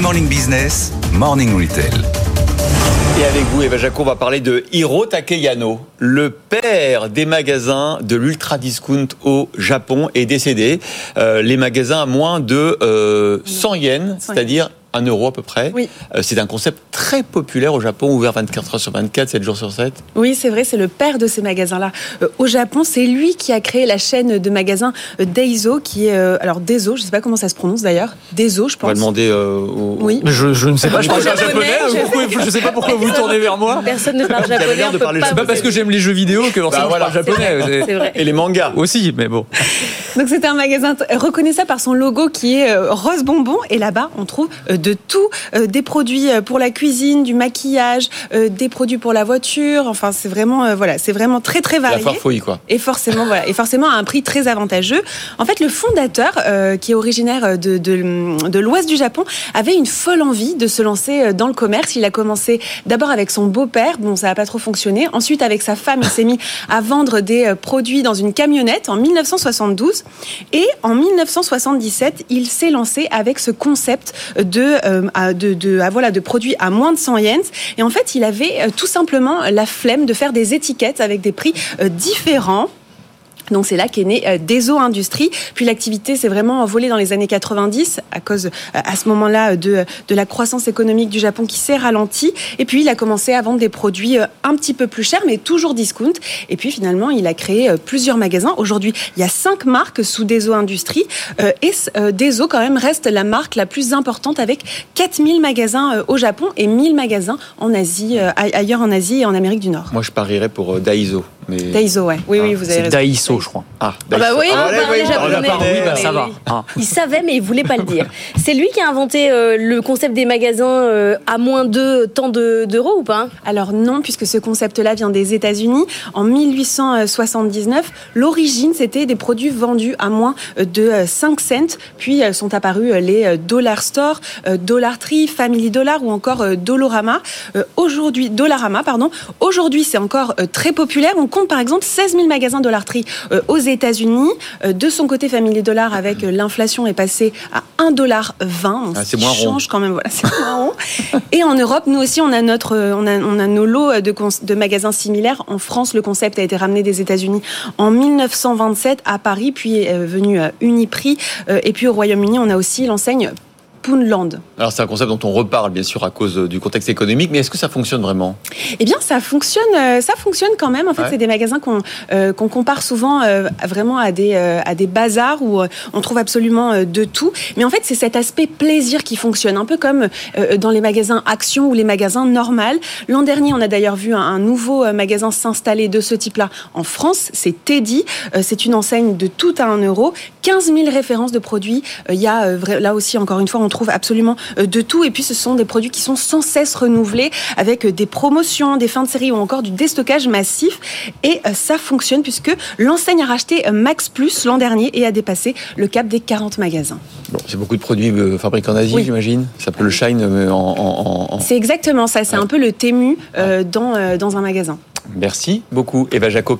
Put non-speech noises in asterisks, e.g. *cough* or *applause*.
Morning Business, Morning Retail. Et avec vous, Eva Jaco, on va parler de Hiro Takeyano, le père des magasins de l'ultra discount au Japon, est décédé. Euh, les magasins à moins de euh, 100 yens, c'est-à-dire un euro à peu près. Oui. Euh, c'est un concept très populaire au Japon, ouvert 24 heures sur 24, 7 jours sur 7. Oui, c'est vrai, c'est le père de ces magasins-là. Euh, au Japon, c'est lui qui a créé la chaîne de magasins euh, Daiso, qui est... alors, Daiso, je ne sais pas comment ça se prononce d'ailleurs. Daiso, je On va pense. demander euh, au... Oui. Je, je ne sais pas, je parle Japonais, japonais. je- je sais pas pourquoi vous vous tournez vers moi. Personne ne parle japonais. pas C'est pas parce que j'aime les jeux vidéo que forcément Bah voilà, je parle japonais. Vrai. Et les mangas. Aussi, mais bon. Donc, c'est un magasin reconnaissable par son logo qui est rose bonbon. Et là-bas, on trouve de tout. Euh, des produits euh, pour la cuisine, du maquillage, euh, des produits pour la voiture. Enfin, c'est vraiment, voilà, c'est vraiment très, très La varié. farfouille, quoi. Et forcément, voilà, et forcément à un prix très avantageux. En fait, le fondateur, qui est originaire de, de, de l'ouest du Japon, avait une folle envie de se lancer dans le commerce. Il a commencé d'abord avec son beau-père, bon, ça n'a pas trop fonctionné. Ensuite, avec sa femme, il s'est mis à vendre des produits dans une camionnette en 1972. Et en 1977, il s'est lancé avec ce concept de, euh, de, voilà, de produits à moins de 100 yens. Et en fait, il avait euh, tout simplement la flemme de faire des étiquettes avec des prix euh, différents. Donc c'est là qu'est née euh, Deso Industries. Puis l'activité s'est vraiment envolée dans les années 90 à cause euh, à ce moment-là de, de la croissance économique du Japon qui s'est ralentie. Et puis il a commencé à vendre des produits euh, un petit peu plus chers mais toujours discount. Et puis finalement il a créé euh, plusieurs magasins. Aujourd'hui il y a cinq marques sous Deso Industries euh, et euh, Deso quand même reste la marque la plus importante avec 4000 magasins euh, au Japon et 1000 magasins en Asie, euh, ailleurs en Asie et en Amérique du Nord. Moi, je parierais pour euh, Daiso. Mais... Daiso ouais. Oui oui vous avez C'est raison. Daiso, je crois. Ah, Ah bah oui, Ah, parlait ouais, japonais. on parlait, Oui, bah, ouais. ça oui, va. oui. hein. Il savait, mais il voulait pas le dire. C'est lui qui a inventé euh, le concept des magasins euh, à moins de tant de- d'euros ou pas? Alors non, puisque ce concept-là vient des États-Unis. En 1879, l'origine, c'était des produits vendus à moins de euh, 5 cents. Puis euh, sont apparus euh, les euh, Dollar Store, euh, Dollar Tree, Family Dollar ou encore euh, Dollarama. Euh, Aujourd'hui, Dollarama, pardon. Aujourd'hui, c'est encore euh, très populaire. On compte par exemple 16 000 magasins Dollar Tree euh, aux États-Unis. Euh, De son côté, Family Dollar, avec euh, l'inflation, est passé à 1,20 dollar. Donc, Ah, ce c'est moins rond. change quand même. Voilà, *laughs* c'est moins rond. Et en Europe, nous aussi, on a notre, euh, on a, on a nos lots de, magasins similaires. En France, le concept a été ramené des États-Unis en 1927 à Paris, puis est venu à Uniprix. Et puis au Royaume-Uni, on a aussi l'enseigne Poundland. Alors, c'est un concept dont on reparle, bien sûr, à cause euh, du contexte économique, mais est-ce que ça fonctionne vraiment? Eh bien, ça fonctionne, euh, ça fonctionne quand même. En fait, Ouais. c'est des magasins qu'on euh, qu'on compare souvent euh, vraiment à des euh, à des bazars où on trouve absolument de tout. Mais en fait, c'est cet aspect plaisir qui fonctionne, un peu comme dans les magasins Action ou les magasins Normal. L'an dernier, on a d'ailleurs vu un, un nouveau magasin s'installer de ce type-là en France. C'est Teddy. C'est une enseigne de tout à un euro. 15 000 références de produits. Il y a là aussi, encore une fois, on trouve absolument euh, de tout. Et puis, ce sont des produits qui sont sans cesse renouvelés avec euh, des promotions, des fins de série ou encore du déstockage massif. Et euh, ça fonctionne puisque l'enseigne a racheté Max Plus l'an dernier et a dépassé le cap des 40 magasins. Bon, c'est beaucoup de produits fabriqués en Asie, Oui. j'imagine. Ça peut le shine en, en- en- C'est exactement ça. C'est Ouais. un peu le tému euh, dans, euh, dans un magasin. Merci beaucoup, Eva Jaco.